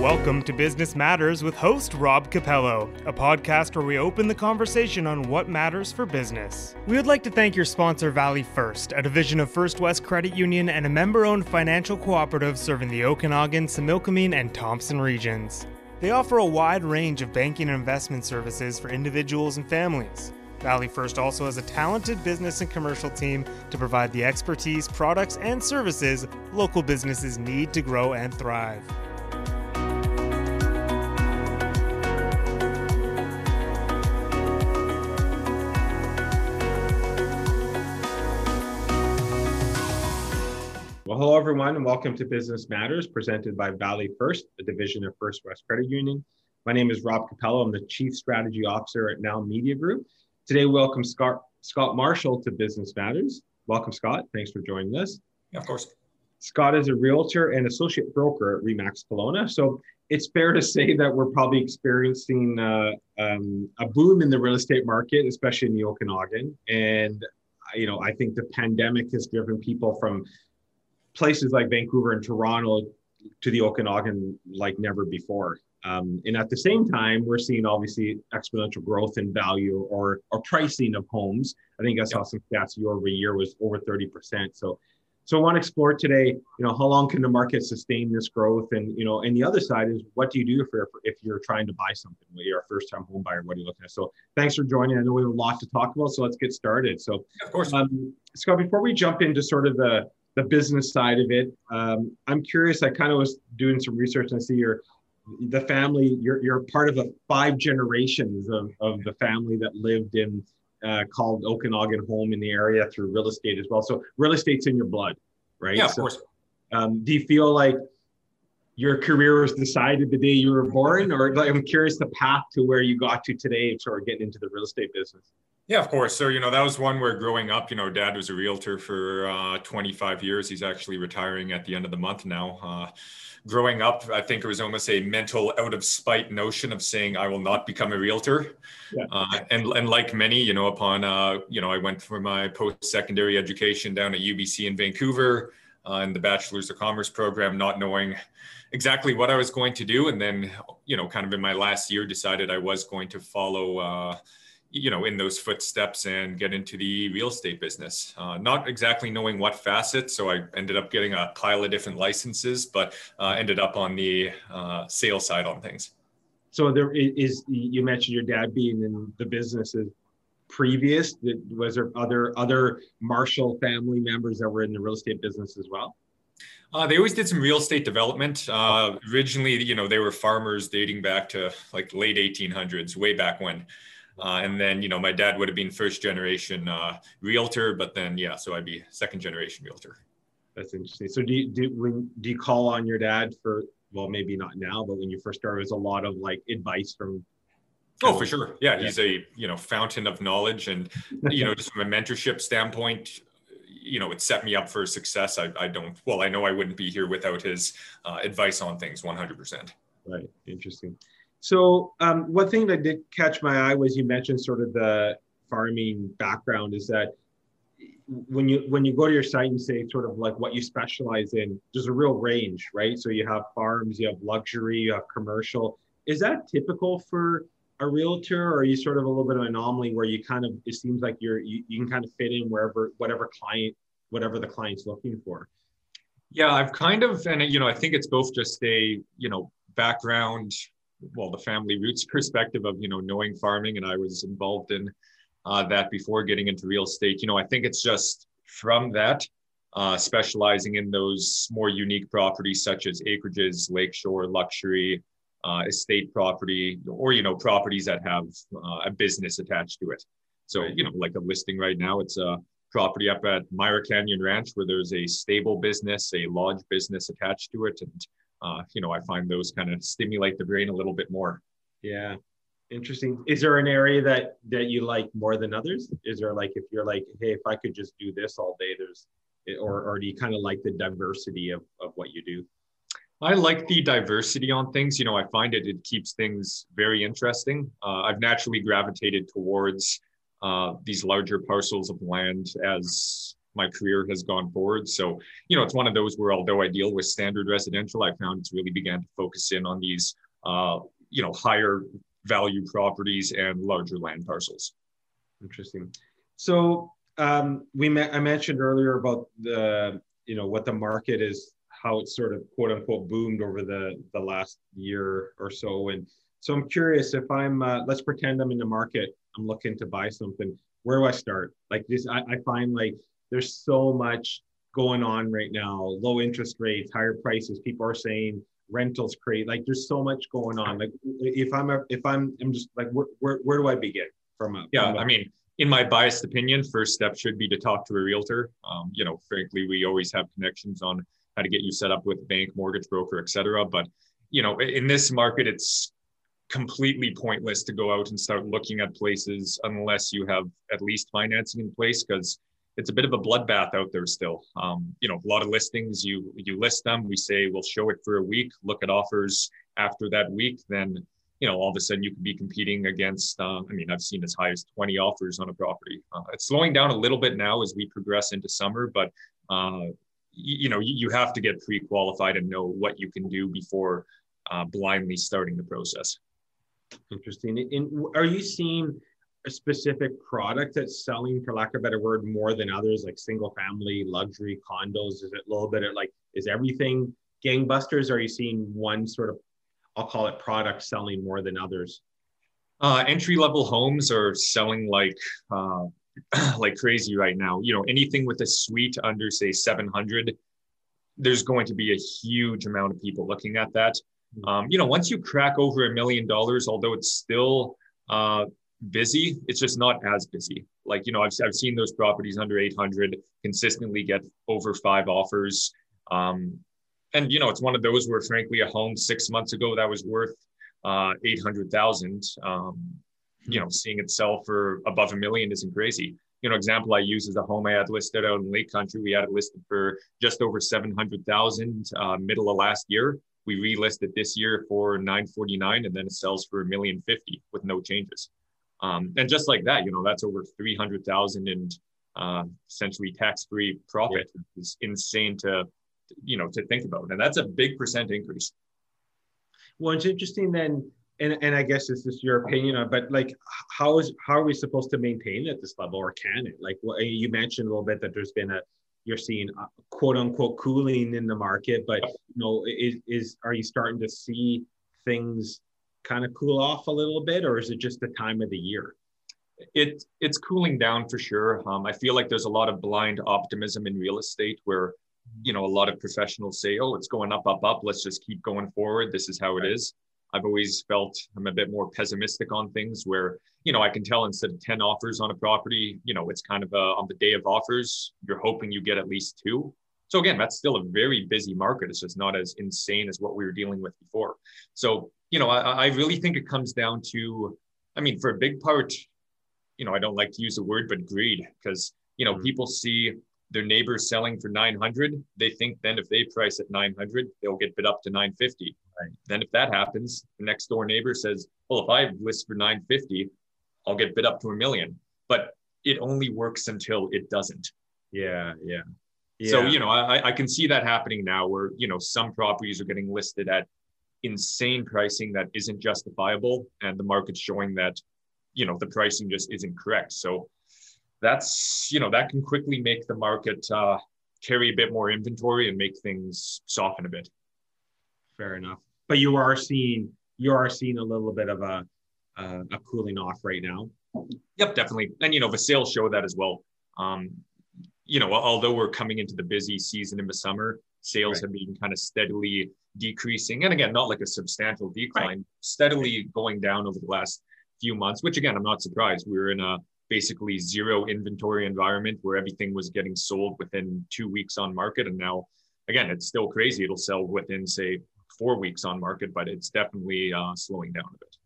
Welcome to Business Matters with host Rob Capello, a podcast where we open the conversation on what matters for business. We would like to thank your sponsor, Valley First, a division of First West Credit Union and a member owned financial cooperative serving the Okanagan, Similkameen, and Thompson regions. They offer a wide range of banking and investment services for individuals and families. Valley First also has a talented business and commercial team to provide the expertise, products, and services local businesses need to grow and thrive. Well, hello, everyone, and welcome to Business Matters presented by Valley First, a division of First West Credit Union. My name is Rob Capello. I'm the Chief Strategy Officer at Now Media Group. Today, we welcome Scott, Scott Marshall to Business Matters. Welcome, Scott. Thanks for joining us. Yeah, of course. Scott is a realtor and associate broker at RE/MAX Kelowna. So it's fair to say that we're probably experiencing uh, um, a boom in the real estate market, especially in the Okanagan. And you know, I think the pandemic has driven people from places like Vancouver and Toronto to the Okanagan like never before. Um, and at the same time, we're seeing obviously exponential growth in value or or pricing of homes. I think I saw some stats year over year was over 30%. So so I want to explore today, you know, how long can the market sustain this growth? And you know, and the other side is what do you do if you're if you're trying to buy something? When you're a first time home buyer, what are you looking at? So thanks for joining. I know we have a lot to talk about, so let's get started. So of course, um, Scott, before we jump into sort of the the business side of it. Um, I'm curious. I kind of was doing some research and I see you're the family. You're you're part of the five generations of of the family that lived in uh, called Okanagan home in the area through real estate as well. So real estate's in your blood, right? Yeah, of so, course. Um, do you feel like your career was decided the day you were born, or like, I'm curious the path to where you got to today, sort of getting into the real estate business? Yeah, of course. So, you know, that was one where growing up, you know, dad was a realtor for uh, 25 years. He's actually retiring at the end of the month now. Uh, growing up, I think it was almost a mental out of spite notion of saying, I will not become a realtor. Yeah. Uh, and, and like many, you know, upon, uh, you know, I went for my post secondary education down at UBC in Vancouver uh, in the Bachelor's of Commerce program, not knowing exactly what I was going to do. And then, you know, kind of in my last year, decided I was going to follow uh, you know in those footsteps and get into the real estate business uh, not exactly knowing what facet so i ended up getting a pile of different licenses but uh, ended up on the uh, sales side on things so there is you mentioned your dad being in the businesses previous was there other other marshall family members that were in the real estate business as well uh, they always did some real estate development. Uh, originally, you know, they were farmers dating back to like late 1800s, way back when. Uh, and then, you know, my dad would have been first generation uh, realtor, but then, yeah, so I'd be second generation realtor. That's interesting. So do you, do, when, do you call on your dad for, well, maybe not now, but when you first started, was a lot of like advice from Oh, for sure. Yeah, he's a you know fountain of knowledge, and you know just from a mentorship standpoint, you know it set me up for success. I, I don't well, I know I wouldn't be here without his uh, advice on things. One hundred percent. Right. Interesting. So um, one thing that did catch my eye was you mentioned sort of the farming background is that when you when you go to your site and say sort of like what you specialize in, there's a real range, right? So you have farms, you have luxury, you have commercial. Is that typical for a realtor, or are you sort of a little bit of an anomaly where you kind of it seems like you're you, you can kind of fit in wherever whatever client whatever the client's looking for? Yeah, I've kind of and you know I think it's both just a you know background well the family roots perspective of you know knowing farming and i was involved in uh, that before getting into real estate. You know i think it's just from that uh, specializing in those more unique properties such as acreages lakeshore luxury uh, estate property or you know properties that have uh, a business attached to it. So you know like a listing right now it's a property up at myra canyon ranch where there's a stable business a lodge business attached to it and uh, you know, I find those kind of stimulate the brain a little bit more. Yeah. Interesting. Is there an area that that you like more than others? Is there like if you're like, hey, if I could just do this all day, there's or or do you kind of like the diversity of of what you do? I like the diversity on things. You know, I find it it keeps things very interesting. Uh, I've naturally gravitated towards uh, these larger parcels of land as my career has gone forward. So, you know, it's one of those where although I deal with standard residential, I found it's really began to focus in on these, uh, you know, higher value properties and larger land parcels. Interesting. So um, we met, I mentioned earlier about the, you know, what the market is, how it's sort of quote unquote boomed over the, the last year or so. And so I'm curious if I'm, uh, let's pretend I'm in the market, I'm looking to buy something. Where do I start? Like this, I, I find like there's so much going on right now, low interest rates, higher prices. People are saying rentals create like there's so much going on. Like if I'm a, if I'm I'm just like where where, where do I begin from a yeah, from a, I mean in my biased opinion, first step should be to talk to a realtor. Um, you know, frankly, we always have connections on how to get you set up with bank, mortgage broker, etc. But you know, in this market, it's completely pointless to go out and start looking at places unless you have at least financing in place because it's a bit of a bloodbath out there still. Um, you know, a lot of listings, you you list them, we say we'll show it for a week, look at offers after that week, then you know, all of a sudden you could be competing against, uh, I mean, I've seen as high as 20 offers on a property. Uh, it's slowing down a little bit now as we progress into summer, but, uh, you, you, know, you, you, have to get pre-qualified and know what you can do before uh, blindly starting the process. Interesting. In, are you seeing a specific product that's selling, for lack of a better word, more than others, like single family, luxury, condos? Is it a little bit of like, is everything gangbusters? Or are you seeing one sort of I'll call it product selling more than others? Uh, entry level homes are selling like uh, like crazy right now. You know, anything with a suite under say 700, there's going to be a huge amount of people looking at that. Hmm. Um, you know, once you crack over a million dollars, although it's still uh, busy, it's just not as busy. Like, you know, I've, I've seen those properties under 800 consistently get over five offers. Um, and you know, it's one of those where, frankly, a home six months ago that was worth uh, eight hundred thousand. Um, you know, seeing it sell for above a million isn't crazy. You know, example I use is a home I had listed out in Lake Country. We had it listed for just over seven hundred thousand uh, middle of last year. We relisted this year for nine forty nine, and then it sells for a million fifty with no changes. Um, and just like that, you know, that's over three hundred thousand and uh, essentially tax free profit. Yeah. It's insane to you know to think about and that's a big percent increase well it's interesting then and, and i guess this is your opinion on but like how is how are we supposed to maintain at this level or can it like well, you mentioned a little bit that there's been a you're seeing a quote unquote cooling in the market but you know is, is are you starting to see things kind of cool off a little bit or is it just the time of the year it it's cooling down for sure um, i feel like there's a lot of blind optimism in real estate where you know, a lot of professionals say, oh, it's going up, up, up. Let's just keep going forward. This is how it is. I've always felt I'm a bit more pessimistic on things where, you know, I can tell instead of 10 offers on a property, you know, it's kind of a, on the day of offers, you're hoping you get at least two. So again, that's still a very busy market. It's just not as insane as what we were dealing with before. So, you know, I, I really think it comes down to, I mean, for a big part, you know, I don't like to use the word, but greed, because, you know, mm-hmm. people see their neighbor's selling for 900 they think then if they price at 900 they'll get bid up to 950 right. then if that happens the next door neighbor says well if i list for 950 i'll get bid up to a million but it only works until it doesn't yeah yeah, yeah. so you know I, I can see that happening now where you know some properties are getting listed at insane pricing that isn't justifiable and the market's showing that you know the pricing just isn't correct so that's you know that can quickly make the market uh, carry a bit more inventory and make things soften a bit. Fair enough, but you are seeing you are seeing a little bit of a uh, a cooling off right now. Yep, definitely, and you know the sales show that as well. Um, you know, although we're coming into the busy season in the summer, sales right. have been kind of steadily decreasing, and again, not like a substantial decline, right. steadily going down over the last few months. Which again, I'm not surprised. We're in a basically zero inventory environment where everything was getting sold within two weeks on market. And now, again, it's still crazy. It'll sell within, say, four weeks on market, but it's definitely uh, slowing down a bit.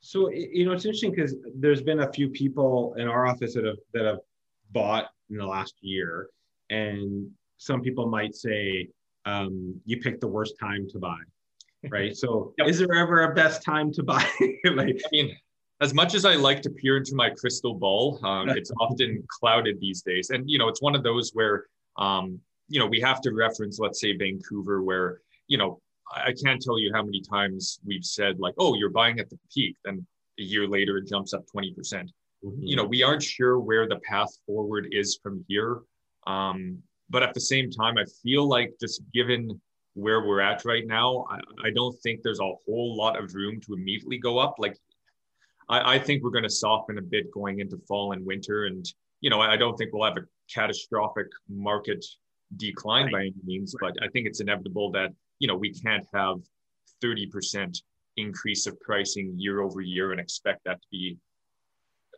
So you know it's interesting because there's been a few people in our office that have that have bought in the last year, and some people might say um, you picked the worst time to buy, right? So yep. is there ever a best time to buy? like, I mean, as much as I like to peer into my crystal ball, um, it's often clouded these days. And, you know, it's one of those where, um, you know, we have to reference, let's say, Vancouver, where, you know, I can't tell you how many times we've said, like, oh, you're buying at the peak. Then a year later, it jumps up 20%. mm hmm You know, we aren't sure where the path forward is from here. Um, but at the same time, I feel like just given where we're at right now, I, I don't think there's a whole lot of room to immediately go up. Like I, I think we're going to soften a bit going into fall and winter. And, you know, I don't think we'll have a catastrophic market decline right. by any means, right. but I think it's inevitable that, you know, we can't have 30% increase of pricing year over year and expect that to be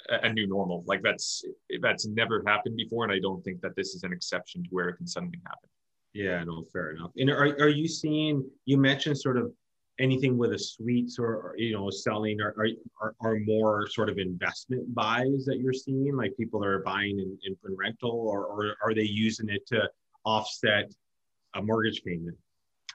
a, new normal. Like that's, that's never happened before. And I don't think that this is an exception to where it can suddenly happen. Yeah, no, fair enough. And are, are you seeing, you mentioned sort of anything with a suites or, or you know selling are, are, are more sort of investment buys that you're seeing like people are buying in, in, in rental or, or are they using it to offset a mortgage payment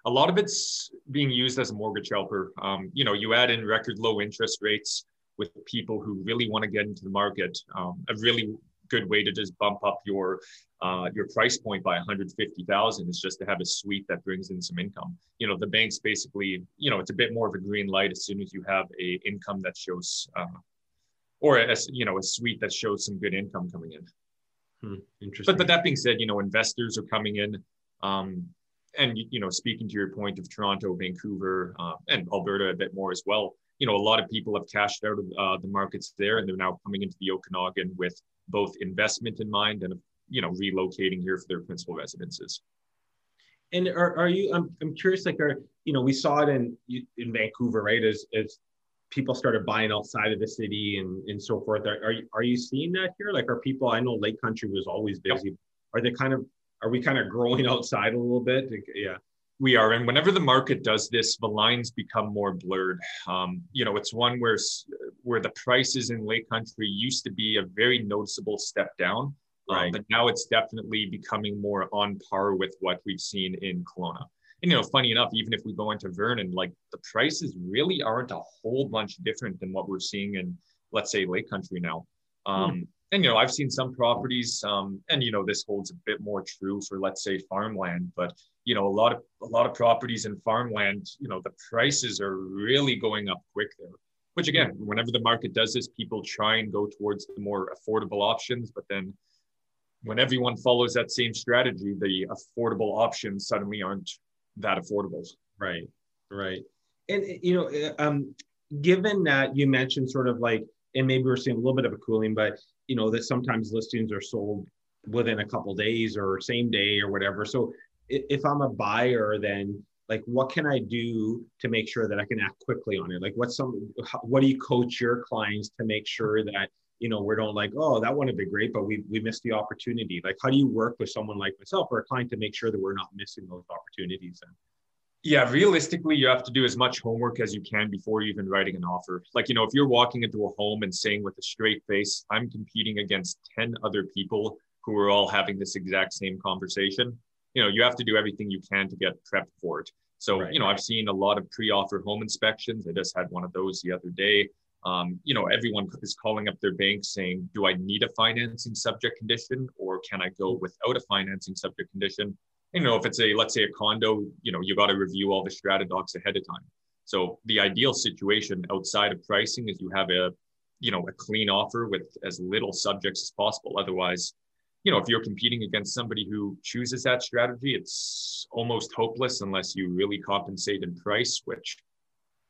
a lot of it's being used as a mortgage helper um, you know you add in record low interest rates with people who really want to get into the market um, a really good way to just bump up your uh, your price point by 150,000 is just to have a suite that brings in some income. You know, the banks basically, you know, it's a bit more of a green light as soon as you have a income that shows, uh, or a, you know, a suite that shows some good income coming in. Hmm, interesting. But but that being said, you know, investors are coming in. Um, and you know, speaking to your point of Toronto, Vancouver, uh, and Alberta a bit more as well. You know, a lot of people have cashed out of uh, the markets there, and they're now coming into the Okanagan with both investment in mind and you know relocating here for their principal residences. And are, are you I'm, I'm curious like are you know we saw it in in vancouver right as as people started buying outside of the city and and so forth. Are, are, you, are you seeing that here? Like are people i know lake country was always busy. Yep. are they kind of are we kind of growing outside a little bit? Yeah we are and whenever the market does this the lines become more blurred um, you know it's one where where the prices in lake country used to be a very noticeable step down um, right. Um, but now it's definitely becoming more on par with what we've seen in Kelowna. And you know, funny enough, even if we go into Vernon, like the prices really aren't a whole bunch different than what we're seeing in, let's say, Lake Country now. Um, mm. And you know, I've seen some properties, um, and you know, this holds a bit more true for, let's say, farmland. But you know, a lot of a lot of properties and farmland, you know, the prices are really going up quick there. Which again, mm-hmm. whenever the market does this, people try and go towards the more affordable options, but then when everyone follows that same strategy, the affordable options suddenly aren't that affordable. Right, right. And eh, you know, eh, um, given that you mentioned sort of like, and maybe we're seeing a little bit of a cooling, but you know that sometimes listings are sold within a couple days or same day or whatever. So if I'm a buyer, then like what can I do to make sure that I can act quickly on it? Like what's some what do you coach your clients to make sure that you know, we don't like, oh, that would have been great, but we we missed the opportunity. Like, how do you work with someone like myself or a client to make sure that we're not missing those opportunities? And yeah, realistically, you have to do as much homework as you can before even writing an offer. Like, you know, if you're walking into a home and saying with a straight face, I'm competing against 10 other people who are all having this exact same conversation, you know, you have to do everything you can to get prepped for it. So, right, you know, right. I've seen a lot of pre offer home inspections. I just had one of those the other day um, you know, everyone is calling up their bank saying, do I need a financing subject condition or can I go without a financing subject condition? You know, if it's a, let's say a condo, you know, you got to review all the strata docs ahead of time. So the ideal situation outside of pricing is you have a, you know, a clean offer with as little subjects as possible. Otherwise, you know, if you're competing against somebody who chooses that strategy, it's almost hopeless unless you really compensate in price, which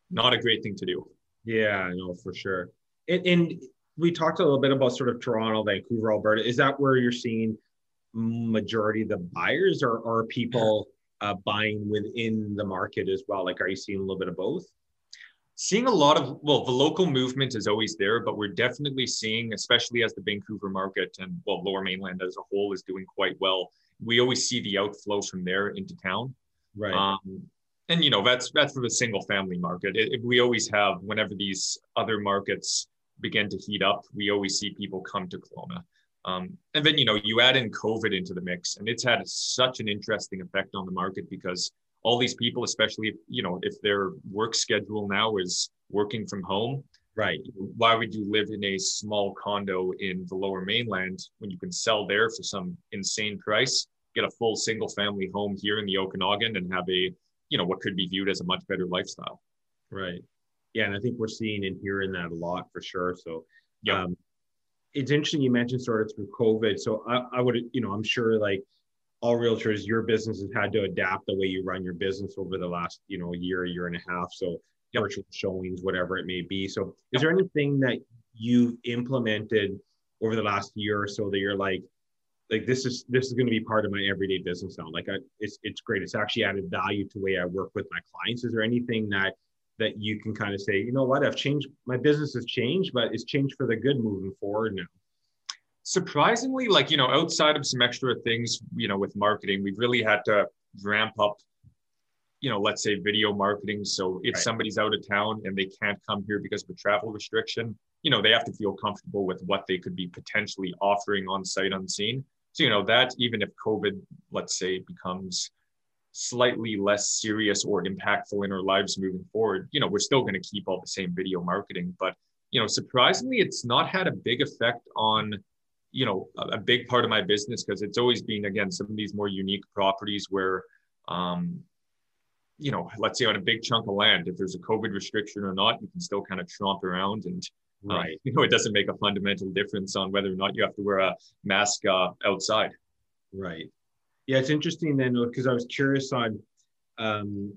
not a great thing to do. Yeah, know for sure. And, and we talked a little bit about sort of Toronto, Vancouver, Alberta. Is that where you're seeing majority of the buyers, or are people uh, buying within the market as well? Like, are you seeing a little bit of both? Seeing a lot of well, the local movement is always there, but we're definitely seeing, especially as the Vancouver market and well, Lower Mainland as a whole is doing quite well. We always see the outflow from there into town. Right. Um, and you know that's that's for the single family market. It, it, we always have whenever these other markets begin to heat up, we always see people come to Kelowna. Um, and then you know you add in COVID into the mix, and it's had such an interesting effect on the market because all these people, especially if, you know if their work schedule now is working from home, Right. Why would you live in a small condo in the lower mainland when you can sell there for some insane price, get a full single family home here in the Okanagan and have a, you know, what could be viewed as a much better lifestyle? Right. Yeah. And I think we're seeing and hearing that a lot for sure. So, yeah. Um, it's interesting you mentioned sort of through COVID. So I, I would, you know, I'm sure like all realtors, your business has had to adapt the way you run your business over the last, you know, year, year and a half. So yep. virtual showings, whatever it may be. So is there anything that you've implemented over the last year or so that you're like, like this is this is going to be part of my everyday business now. Like I, it's it's great. It's actually added value to the way I work with my clients. Is there anything that that you can kind of say, you know what, I've changed my business has changed, but it's changed for the good moving forward now? Surprisingly, like, you know, outside of some extra things, you know, with marketing, we've really had to ramp up, you know, let's say video marketing. So if right. somebody's out of town and they can't come here because of a travel restriction, you know, they have to feel comfortable with what they could be potentially offering on site unseen. So, you know, that even if COVID, let's say, becomes slightly less serious or impactful in our lives moving forward, you know, we're still going to keep all the same video marketing. But, you know, surprisingly, it's not had a big effect on you know a, big part of my business because it's always been again some of these more unique properties where um you know let's say on a big chunk of land if there's a covid restriction or not you can still kind of tromp around and uh, right. you know it doesn't make a fundamental difference on whether or not you have to wear a mask uh, outside. Right. Yeah it's interesting then because i was curious on um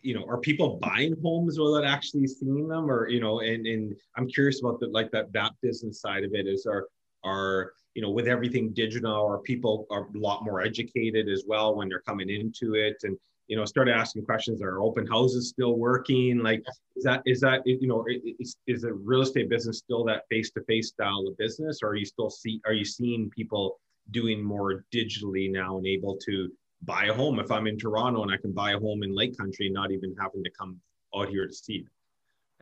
you know, are people buying homes without actually seeing them, or you know, and and I'm curious about the like that that business side of it. Is are are you know with everything digital are people are a lot more educated as well when they're coming into it and you know started asking questions are open houses still working? Like is that is that you know is, is the real estate business still that face-to-face style of business or are you still see are you seeing people doing more digitally now and able to buy a home? If i'm in toronto and i can buy a home in lake country not even having to come out here to see it.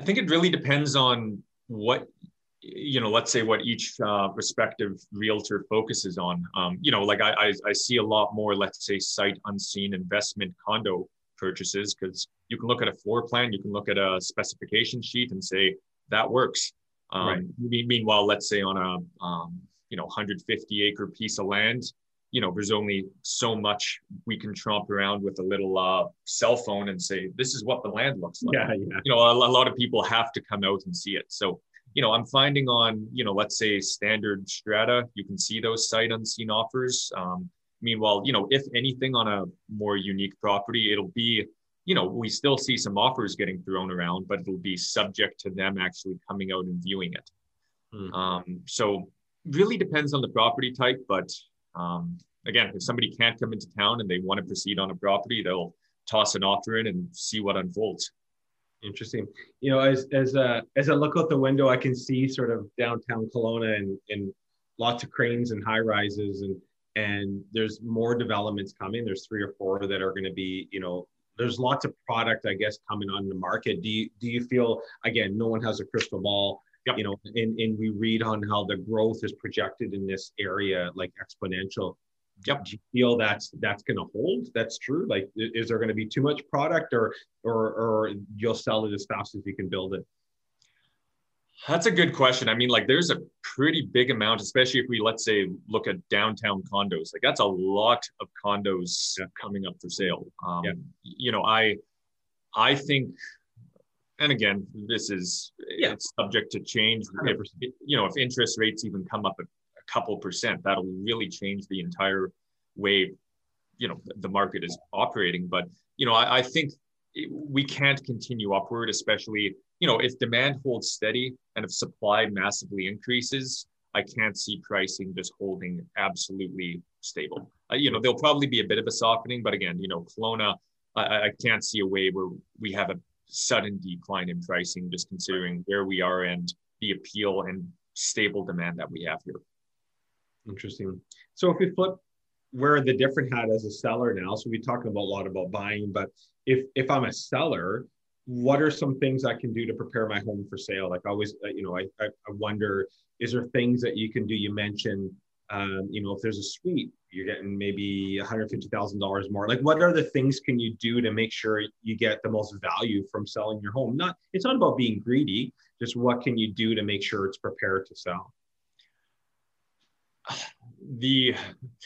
I think it really depends on what you know, let's say what each uh, respective realtor focuses on. Um, you know, like I, I, I, see a lot more, let's say, sight unseen investment condo purchases because you can look at a floor plan, you can look at a specification sheet and say that works. Um, right. Meanwhile, let's say on a um, you know 150 acre piece of land, you know, there's only so much we can tromp around with a little uh, cell phone and say this is what the land looks like. Yeah, yeah. You know, a, a lot of people have to come out and see it. So you know, I'm finding on, you know, let's say standard strata, you can see those sight unseen offers. Um, meanwhile, you know, if anything on a more unique property, it'll be, you know, we still see some offers getting thrown around, but it'll be subject to them actually coming out and viewing it. Mm. Um, so really depends on the property type, but um, again, if somebody can't come into town and they want to proceed on a property, they'll toss an offer in and see what unfolds. Interesting. You know, as as uh, as I look out the window, I can see sort of downtown Kelowna and and lots of cranes and high rises and and there's more developments coming. There's three or four that are going to be, you know, there's lots of product, I guess, coming on the market. Do you do you feel again, no one has a crystal ball, yep. you know, and, and we read on how the growth is projected in this area like exponential. Yep. Do you feel that's that's going to hold? That's true. Like, is there going to be too much product, or or or you'll sell it as fast as you can build it? That's a good question. I mean, like, there's a pretty big amount, especially if we let's say look at downtown condos. Like, that's a lot of condos yeah. coming up for sale. Um, yeah. You know, I I think, and again, this is yeah. it's subject to change. If, you know, if interest rates even come up couple percent. That'll really change the entire way, you know, the market is operating. But you know, I, I think we can't continue upward, especially you know if demand holds steady and if supply massively increases. I can't see pricing just holding absolutely stable. Uh, you know, there'll probably be a bit of a softening, but again, you know, Kelowna, I, I can't see a way where we have a sudden decline in pricing, just considering where we are and the appeal and stable demand that we have here. Interesting. So if we flip wear the different hat as a seller now, so we're talking about a lot about buying, but if if I'm a seller, what are some things I can do to prepare my home for sale? Like always, uh, you know, I, I, I wonder, is there things that you can do? You mentioned um, you know, if there's a suite, you're getting maybe $150,000 more. Like, what are the things can you do to make sure you get the most value from selling your home? Not, it's not about being greedy. Just what can you do to make sure it's prepared to sell? The,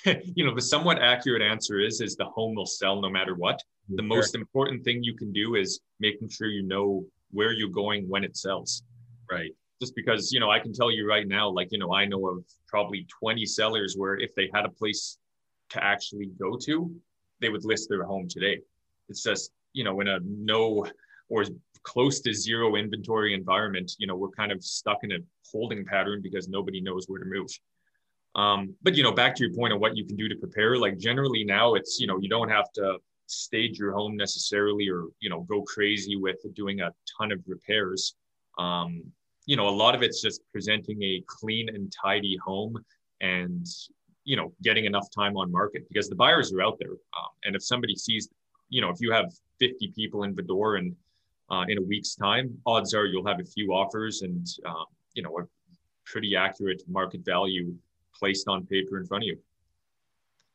you know, the somewhat accurate answer is, is the home will sell no matter what. Mm-hmm. The sure. most important thing you can do is making sure you know where you're going when it sells. Right just because you know i can tell you right now like you know i know of probably 20 sellers where if they had a place to actually go to they would list their home today it's just you know in a no or close to zero inventory environment you know we're kind of stuck in a holding pattern because nobody knows where to move um, but you know back to your point of what you can do to prepare like generally now it's you know you don't have to stage your home necessarily or you know go crazy with doing a ton of repairs um, you know, a lot of it's just presenting a clean and tidy home and, you know, getting enough time on market because the buyers are out there. Um, and if somebody sees, you know, if you have 50 people in the door and uh, in a week's time, odds are you'll have a few offers and, um, you know, a pretty accurate market value placed on paper in front of you.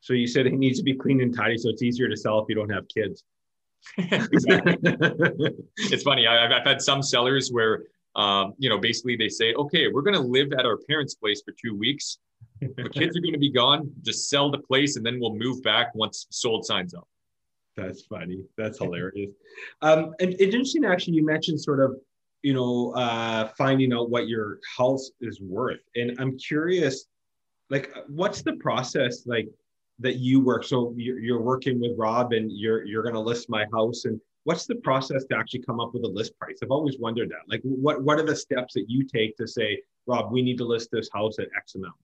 So you said it needs to be clean and tidy, so it's easier to sell if you don't have kids. it's funny. I, have had some sellers where um, you know, basically they say, okay, we're going to live at our parents' place for two weeks. The kids are going to be gone. Just sell the place, and then we'll move back once sold signs up. That's funny. That's hilarious. Um, and it's interesting, actually. You mentioned sort of, you know, uh, finding out what your house is worth, and I'm curious, like, what's the process like that you work? So you're, you're working with Rob, and you're you're going to list my house, and what's the process to actually come up with a list price? I've always wondered that. Like, what what are the steps that you take to say, Rob, we need to list this house at X amount?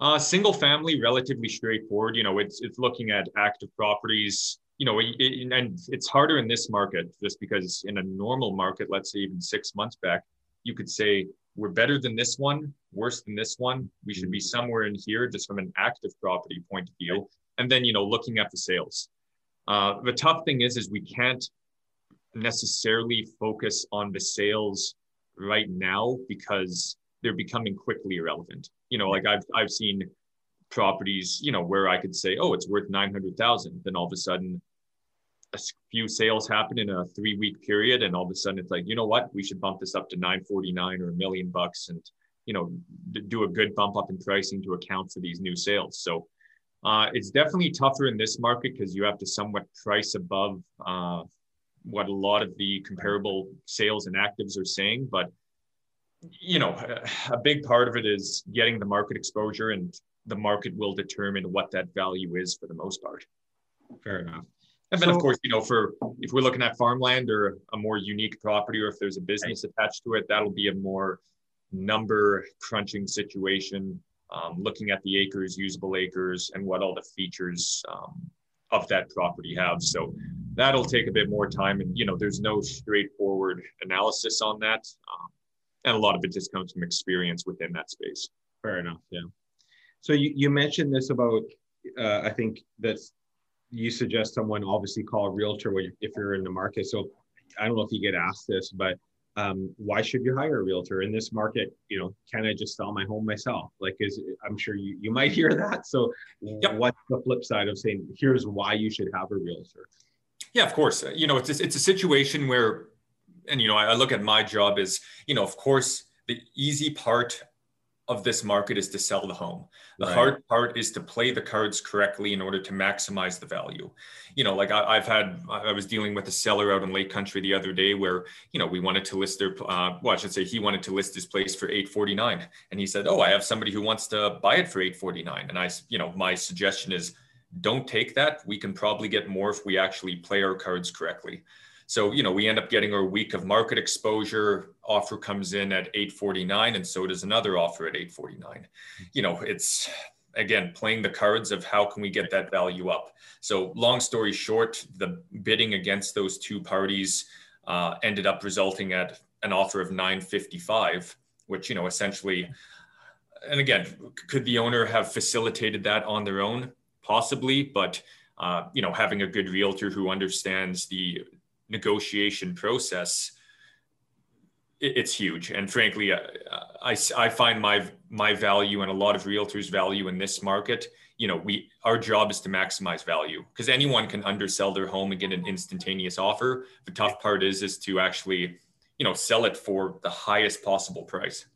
Uh, single family, relatively straightforward. You know, it's it's looking at active properties. You know, it, and it's harder in this market just because in a normal market, let's say even six months back, you could say we're better than this one, worse than this one. We should be mm-hmm. somewhere in here, just from an active property point of view. And then, you know, looking at the sales. Uh, the tough thing is, is we can't necessarily focus on the sales right now because they're becoming quickly irrelevant. You know, like I've I've seen properties, you know, where I could say, oh, it's worth nine hundred thousand. Then all of a sudden, a few sales happen in a three week period, and all of a sudden it's like, you know what, we should bump this up to nine forty nine or a million bucks, and you know, do a good bump up in pricing to account for these new sales. So uh, it's definitely tougher in this market because you have to somewhat price above uh, what a lot of the comparable sales and actives are saying. But you know, a big part of it is getting the market exposure, and the market will determine what that value is for the most part. Fair enough. And then, so, of course, you know, for if we're looking at farmland or a more unique property, or if there's a business attached to it, that'll be a more number crunching situation um, looking at the acres, usable acres, and what all the features um, of that property have. So that'll take a bit more time, and you know, there's no straightforward analysis on that, um, and a lot of it just comes from experience within that space. Fair enough. Yeah. So you, you mentioned this about, uh, I think that you suggest someone obviously call a realtor if you're in the market. So I don't know if you get asked this, but um, why should you hire a realtor in this market? You know, can I just sell my home myself? Like, is I'm sure you, you might hear that. So, yep. what's the flip side of saying here's why you should have a realtor? Yeah, of course. You know, it's it's a situation where, and you know, I look at my job as you know, of course, the easy part of this market is to sell the home. The right. hard part is to play the cards correctly in order to maximize the value. You know, like I, have had, I was dealing with a seller out in Lake Country the other day where, you know, we wanted to list their, uh, well, I should say he wanted to list his place for 849. And he said, oh, I have somebody who wants to buy it for 849. And I, you know, my suggestion is don't take that. We can probably get more if we actually play our cards correctly. So, you know, we end up getting our week of market exposure. Offer comes in at 849, and so does another offer at 849. You know, it's again playing the cards of how can we get that value up. So, long story short, the bidding against those two parties uh, ended up resulting at an offer of 955, which you know essentially. And again, could the owner have facilitated that on their own? Possibly, but uh, you know, having a good realtor who understands the negotiation process it's huge. And frankly, I, I, I find my my value and a lot of realtors' value in this market. You know, we our job is to maximize value because anyone can undersell their home and get an instantaneous offer. The tough part is is to actually, you know, sell it for the highest possible price.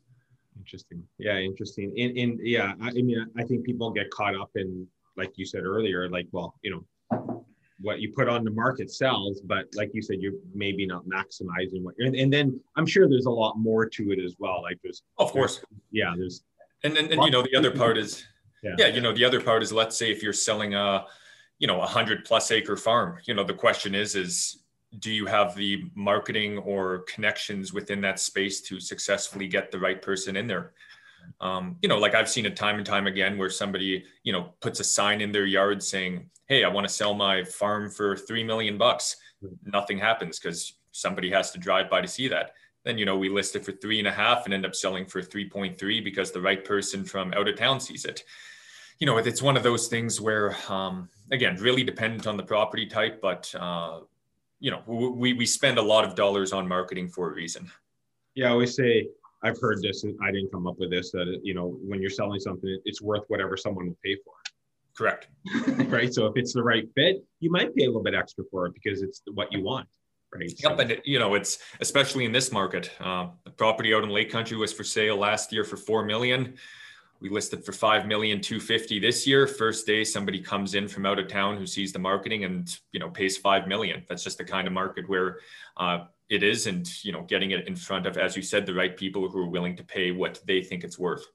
Interesting. Yeah, interesting. In in yeah, I, I mean, I think people get caught up in like you said earlier, like well, you know, what you put on the market sells, but like you said, you're maybe not maximizing what you're, and, and then I'm sure there's a lot more to it as well. Like there's, of course, yeah, there's, and then, and, you know, the other part is, yeah. yeah, you know, the other part is, let's say if you're selling a, you know, a hundred plus acre farm, you know, the question is, is do you have the marketing or connections within that space to successfully get the right person in there? Um, you know, like I've seen it time and time again where somebody, you know, puts a sign in their yard saying, hey, I want to sell my farm for three million bucks. Nothing happens because somebody has to drive by to see that. Then you know we list it for three and a half and end up selling for three point three because the right person from out of town sees it. You know, it's one of those things where, um, again, really dependent on the property type, but uh, you know, we we spend a lot of dollars on marketing for a reason. Yeah, I always say I've heard this, and I didn't come up with this. That you know, when you're selling something, it's worth whatever someone will pay for it. Correct. right. So if it's the right fit, you might pay a little bit extra for it because it's what you want. Right. Yep. So. And you know, it's especially in this market. Uh, the property out in Lake Country was for sale last year for four million. We listed for five million two fifty this year. First day, somebody comes in from out of town who sees the marketing and you know pays five million. That's just the kind of market where uh, it is, and you know, getting it in front of, as you said, the right people who are willing to pay what they think it's worth.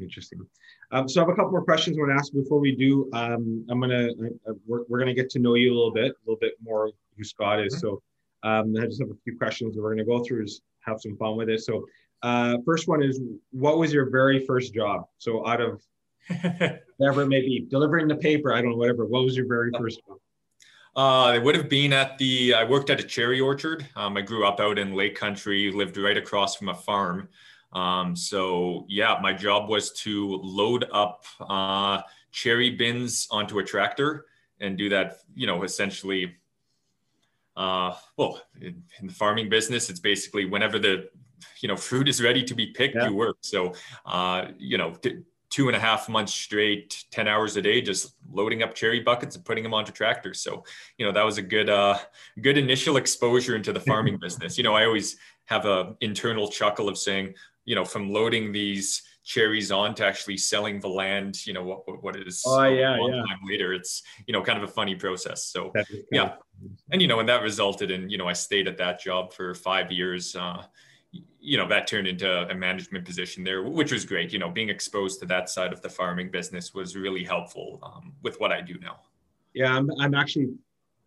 Interesting. Um, so I have a couple more questions I want to ask before we do. Um, I'm gonna uh, we're, we're gonna get to know you a little bit, a little bit more who Scott is. Mm-hmm. So um, I just have a few questions that we're gonna go through, is have some fun with it. So uh, first one is, what was your very first job? So out of whatever it may be, delivering the paper, I don't know, whatever. What was your very first job? Uh, it would have been at the. I worked at a cherry orchard. Um, I grew up out in Lake Country, lived right across from a farm. Um, so yeah, my job was to load up uh, cherry bins onto a tractor and do that. You know, essentially. Uh, well, in, in, the farming business, it's basically whenever the you know fruit is ready to be picked, yeah. you work. So uh, you know. T- two and a half months straight, 10 hours a day, just loading up cherry buckets and putting them onto tractors. So, you know, that was a good, uh, good initial exposure into the farming business. You know, I always have a internal chuckle of saying, you know, from loading these cherries on to actually selling the land, you know, what, what is oh, yeah, a long yeah. time later, it's, you know, kind of a funny process. So yeah. And, you know, and that resulted in, you know, I stayed at that job for five years, uh, you know, that turned into a management position there, which was great. You know, being exposed to that side of the farming business was really helpful um, with what I do now. Yeah, I'm, I'm actually,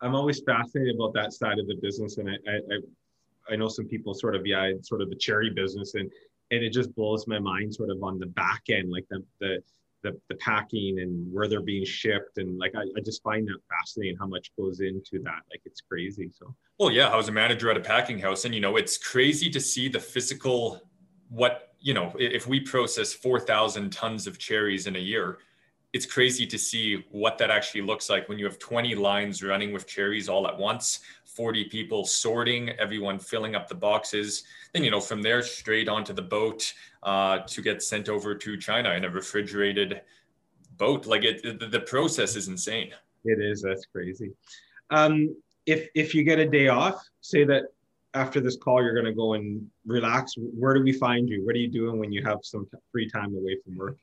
I'm always fascinated about that side of the business. And I, I, I know some people sort of, yeah, sort of the cherry business and and it just blows my mind sort of on the back end like the the the, the packing and where they're being shipped. And like I, I just find that fascinating how much goes into that. Like it's crazy. So well yeah i was a manager at a packing house. And you know it's crazy to see the physical what you know if we process 4000 tons of cherries in a year it's crazy to see what that actually looks like when you have 20 lines running with cherries all at once 40 people sorting everyone filling up the boxes. Then you know from there straight onto the boat uh, to get sent over to china in a refrigerated boat. Like it the, the process is insane. It is. That's crazy. Um, if if you get a day off say that after this call you're going to go and relax where do we find you? What are you doing when you have some free time away from work?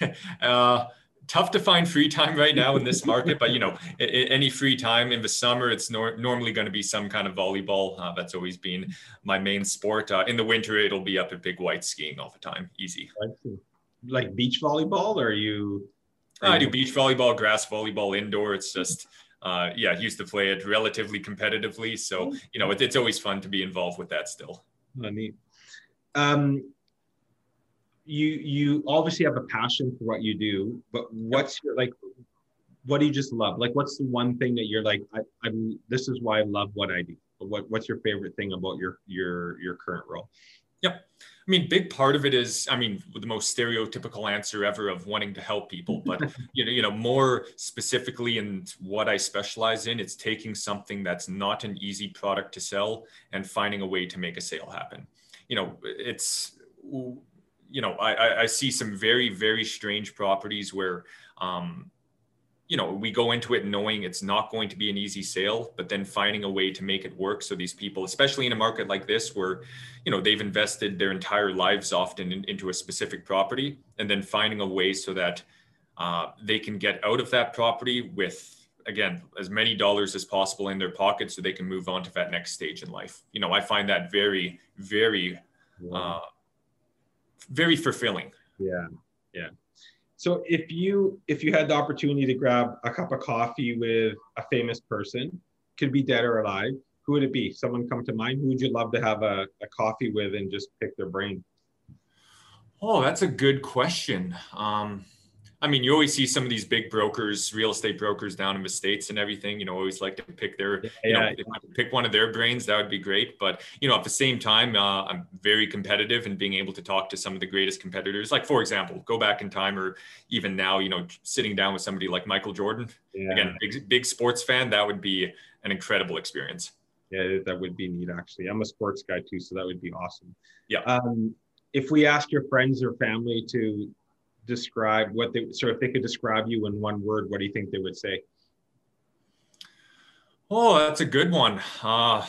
Uh, tough to find free time right now in this market, but you know, any free time in the summer, it's nor- normally going to be some kind of volleyball. Uh, that's always been my main sport. Uh, in the winter, it'll be up at Big White skiing all the time. Easy. Like beach volleyball, or are you? I do beach volleyball, grass volleyball, indoor. It's just, uh, yeah, used to play it relatively competitively. So, you know, it, it's always fun to be involved with that still. Oh, neat. Um, you you obviously have a passion for what you do, but what's your like? What do you just love? Like, what's the one thing that you're like? I, I'm. This is why I love what I do. What What's your favorite thing about your your your current role? Yep. I mean, big part of it is, I mean, the most stereotypical answer ever of wanting to help people, but you know, you know, more specifically in what I specialize in, it's taking something that's not an easy product to sell and finding a way to make a sale happen you know, it's you know, I, I see some very, very strange properties where, um, you know, we go into it knowing it's not going to be an easy sale, but then finding a way to make it work. So these people, especially in a market like this, where, you know, they've invested their entire lives often in, into a specific property, and then finding a way so that uh, they can get out of that property with again as many dollars as possible in their pocket so they can move on to that next stage in life you know i find that very very uh, very fulfilling. Yeah, yeah. So if you if you had the opportunity to grab a cup of coffee with a famous person, could be dead or alive, who would it be? Someone come to mind? Who would you love to have a, a coffee with and just pick their brain? Oh, that's a good question. Um, I mean, you always see some of these big brokers, real estate brokers down in the states and everything. You know, always like to pick their, you yeah, know, yeah. pick one of their brains. That would be great. But you know, at the same time, uh, I'm very competitive and being able to talk to some of the greatest competitors. Like for example, go back in time or even now, you know, sitting down with somebody like Michael Jordan. Yeah. Again, big big sports fan. That would be an incredible experience. Yeah, that would be neat. Actually, I'm a sports guy too, so that would be awesome. Yeah. Um, if we ask your friends or family to describe what they so if they could describe you in one word what do you think they would say? Oh that's a good one. Uh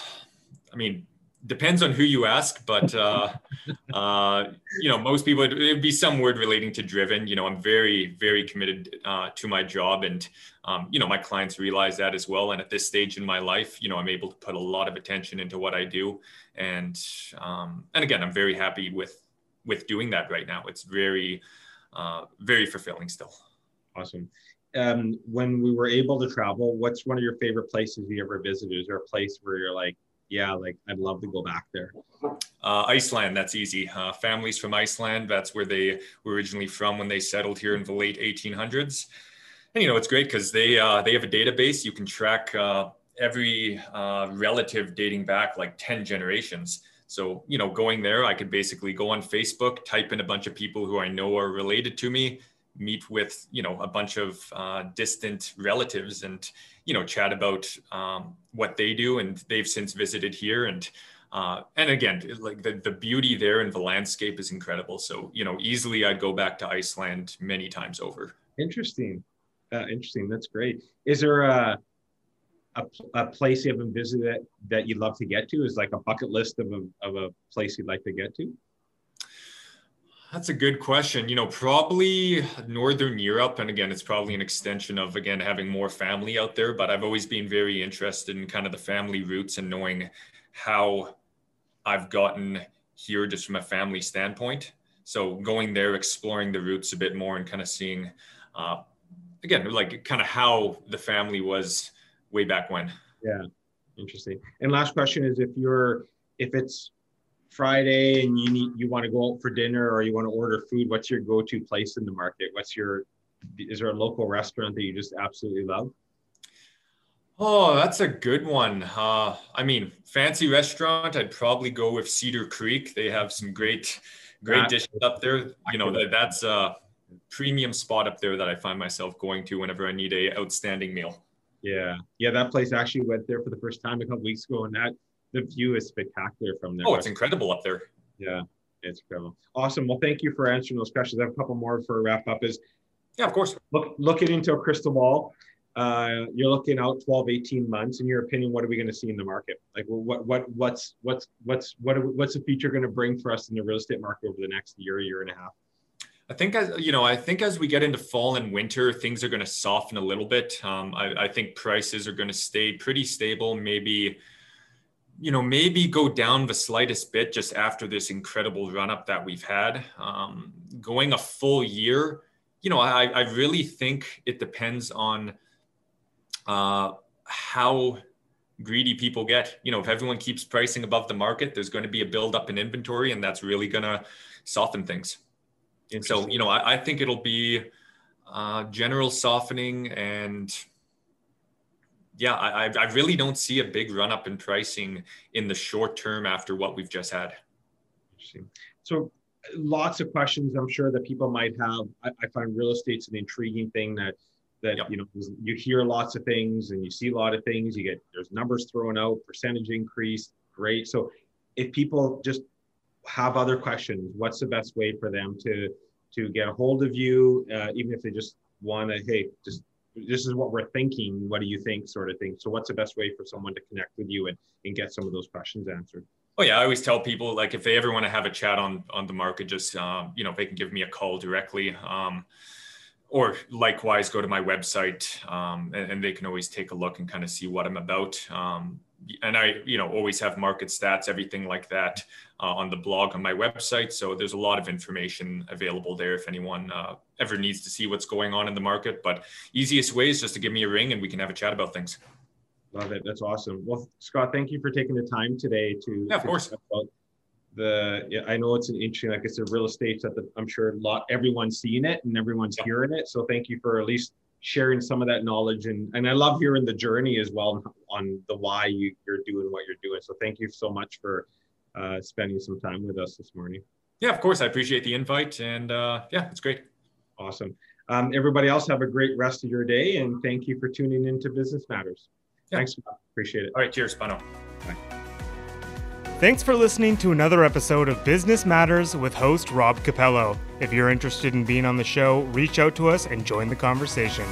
i mean depends on who you ask but uh uh you know most people it would be some word relating to driven. You know i'm very very committed uh, to my job and um, you know my clients realize that as well. And at this stage in my life you know i'm able to put a lot of attention into what i do. And um and again i'm very happy with with doing that right now. It's very uh, very fulfilling still. Awesome. Um, when we were able to travel, what's one of your favorite places you ever visited? Is there a place where you're like, yeah, like I'd love to go back there? Uh, Iceland, that's easy. Uh, families from Iceland, that's where they were originally from when they settled here in the late 1800s. And you know, it's great because they uh, they have a database. You can track uh, every uh, relative dating back like 10 generations. So, you know, going there, I could basically go on Facebook, type in a bunch of people who I know are related to me, meet with, you know, a bunch of uh, distant relatives and, you know, chat about um, what they do. And they've since visited here. And, uh, and again, like the, the beauty there and the landscape is incredible. So, you know, easily I'd go back to Iceland many times over. Interesting. Uh, interesting. That's great. Is there a, a, a place you haven't visited that you'd love to get to? Is like a bucket list of a, of a place you'd like to get to? That's a good question. You know, probably Northern Europe. And again, it's probably an extension of, again, having more family out there. But I've always been very interested in kind of the family roots and knowing how I've gotten here just from a family standpoint. So going there, exploring the roots a bit more and kind of seeing, uh, again, like kind of how the family was way back when. Yeah, interesting. And last question is if you're if it's Friday and you need you want to go out for dinner or you want to order food, what's your go-to place in the market? What's your is there a local restaurant that you just absolutely love? Oh, that's a good one. Uh, I mean, fancy restaurant, I'd probably go with Cedar Creek. They have some great, great dishes up there. You know, that, that's a premium spot up there that I find myself going to whenever I need a outstanding meal. Yeah, yeah, that place actually went there for the first time a couple weeks ago, and that the view is spectacular from there. Oh, it's incredible up there. Yeah, it's incredible. Awesome. Well, thank you for answering those questions. I have a couple more for a wrap up. Is yeah, of course. Look, looking into a crystal ball. Uh, you're looking out 12, 18 months. In your opinion, what are we going to see in the market? Like, what, what, what's, what's, what's, what, what's the future going to bring for us in the real estate market over the next year, year and a half? I think as you know, I think as we get into fall and winter, things are going to soften a little bit. Um, I, I, think prices are going to stay pretty stable. Maybe, you know, maybe go down the slightest bit just after this incredible run up that we've had. Um, going a full year, you know, I, I really think it depends on uh, how greedy people get. You know, if everyone keeps pricing above the market, there's going to be a buildup in inventory, and that's really going to soften things. And so, you know, I, I think it'll be uh, general softening and yeah, I, I really don't see a big run up in pricing in the short term after what we've just had. Interesting. So lots of questions I'm sure that people might have. I, I find real estate's an intriguing thing that that yep. you know you hear lots of things and you see a lot of things. You get there's numbers thrown out, percentage increase, great. So if people just have other questions, what's the best way for them to to get a hold of you, uh, even if they just want to, hey, just this is what we're thinking. What do you think, sort of thing. So, what's the best way for someone to connect with you and and get some of those questions answered? Oh yeah, I always tell people like if they ever want to have a chat on on the market, just um, you know if they can give me a call directly. Um, or likewise go to my website um, and, and, they can always take a look and kind of see what i'm about. Um, and i you know always have market stats everything like that uh, on the blog on my website. So there's a lot of information available there if anyone uh, ever needs to see what's going on in the market. But easiest way is just to give me a ring and we can have a chat about things. Love it. That's awesome. Well scott thank you for taking the time today to yeah of course the yeah, I know it's an interesting, like I a real estate that the, I'm sure a lot everyone's seeing it and everyone's yeah. hearing it. So thank you for at least sharing some of that knowledge and and I love hearing the journey as well on the why you, you're doing what you're doing. So thank you so much for uh, spending some time with us this morning. Yeah, of course. I appreciate the invite and uh, yeah, it's great. Awesome. Um, everybody else have a great rest of your day and thank you for tuning into Business Matters. Yeah. Thanks. Appreciate it. All right. Cheers. Bye now. Bye. Thanks for listening to another episode of Business Matters with host Rob Capello. If you're interested in being on the show, reach out to us and join the conversation.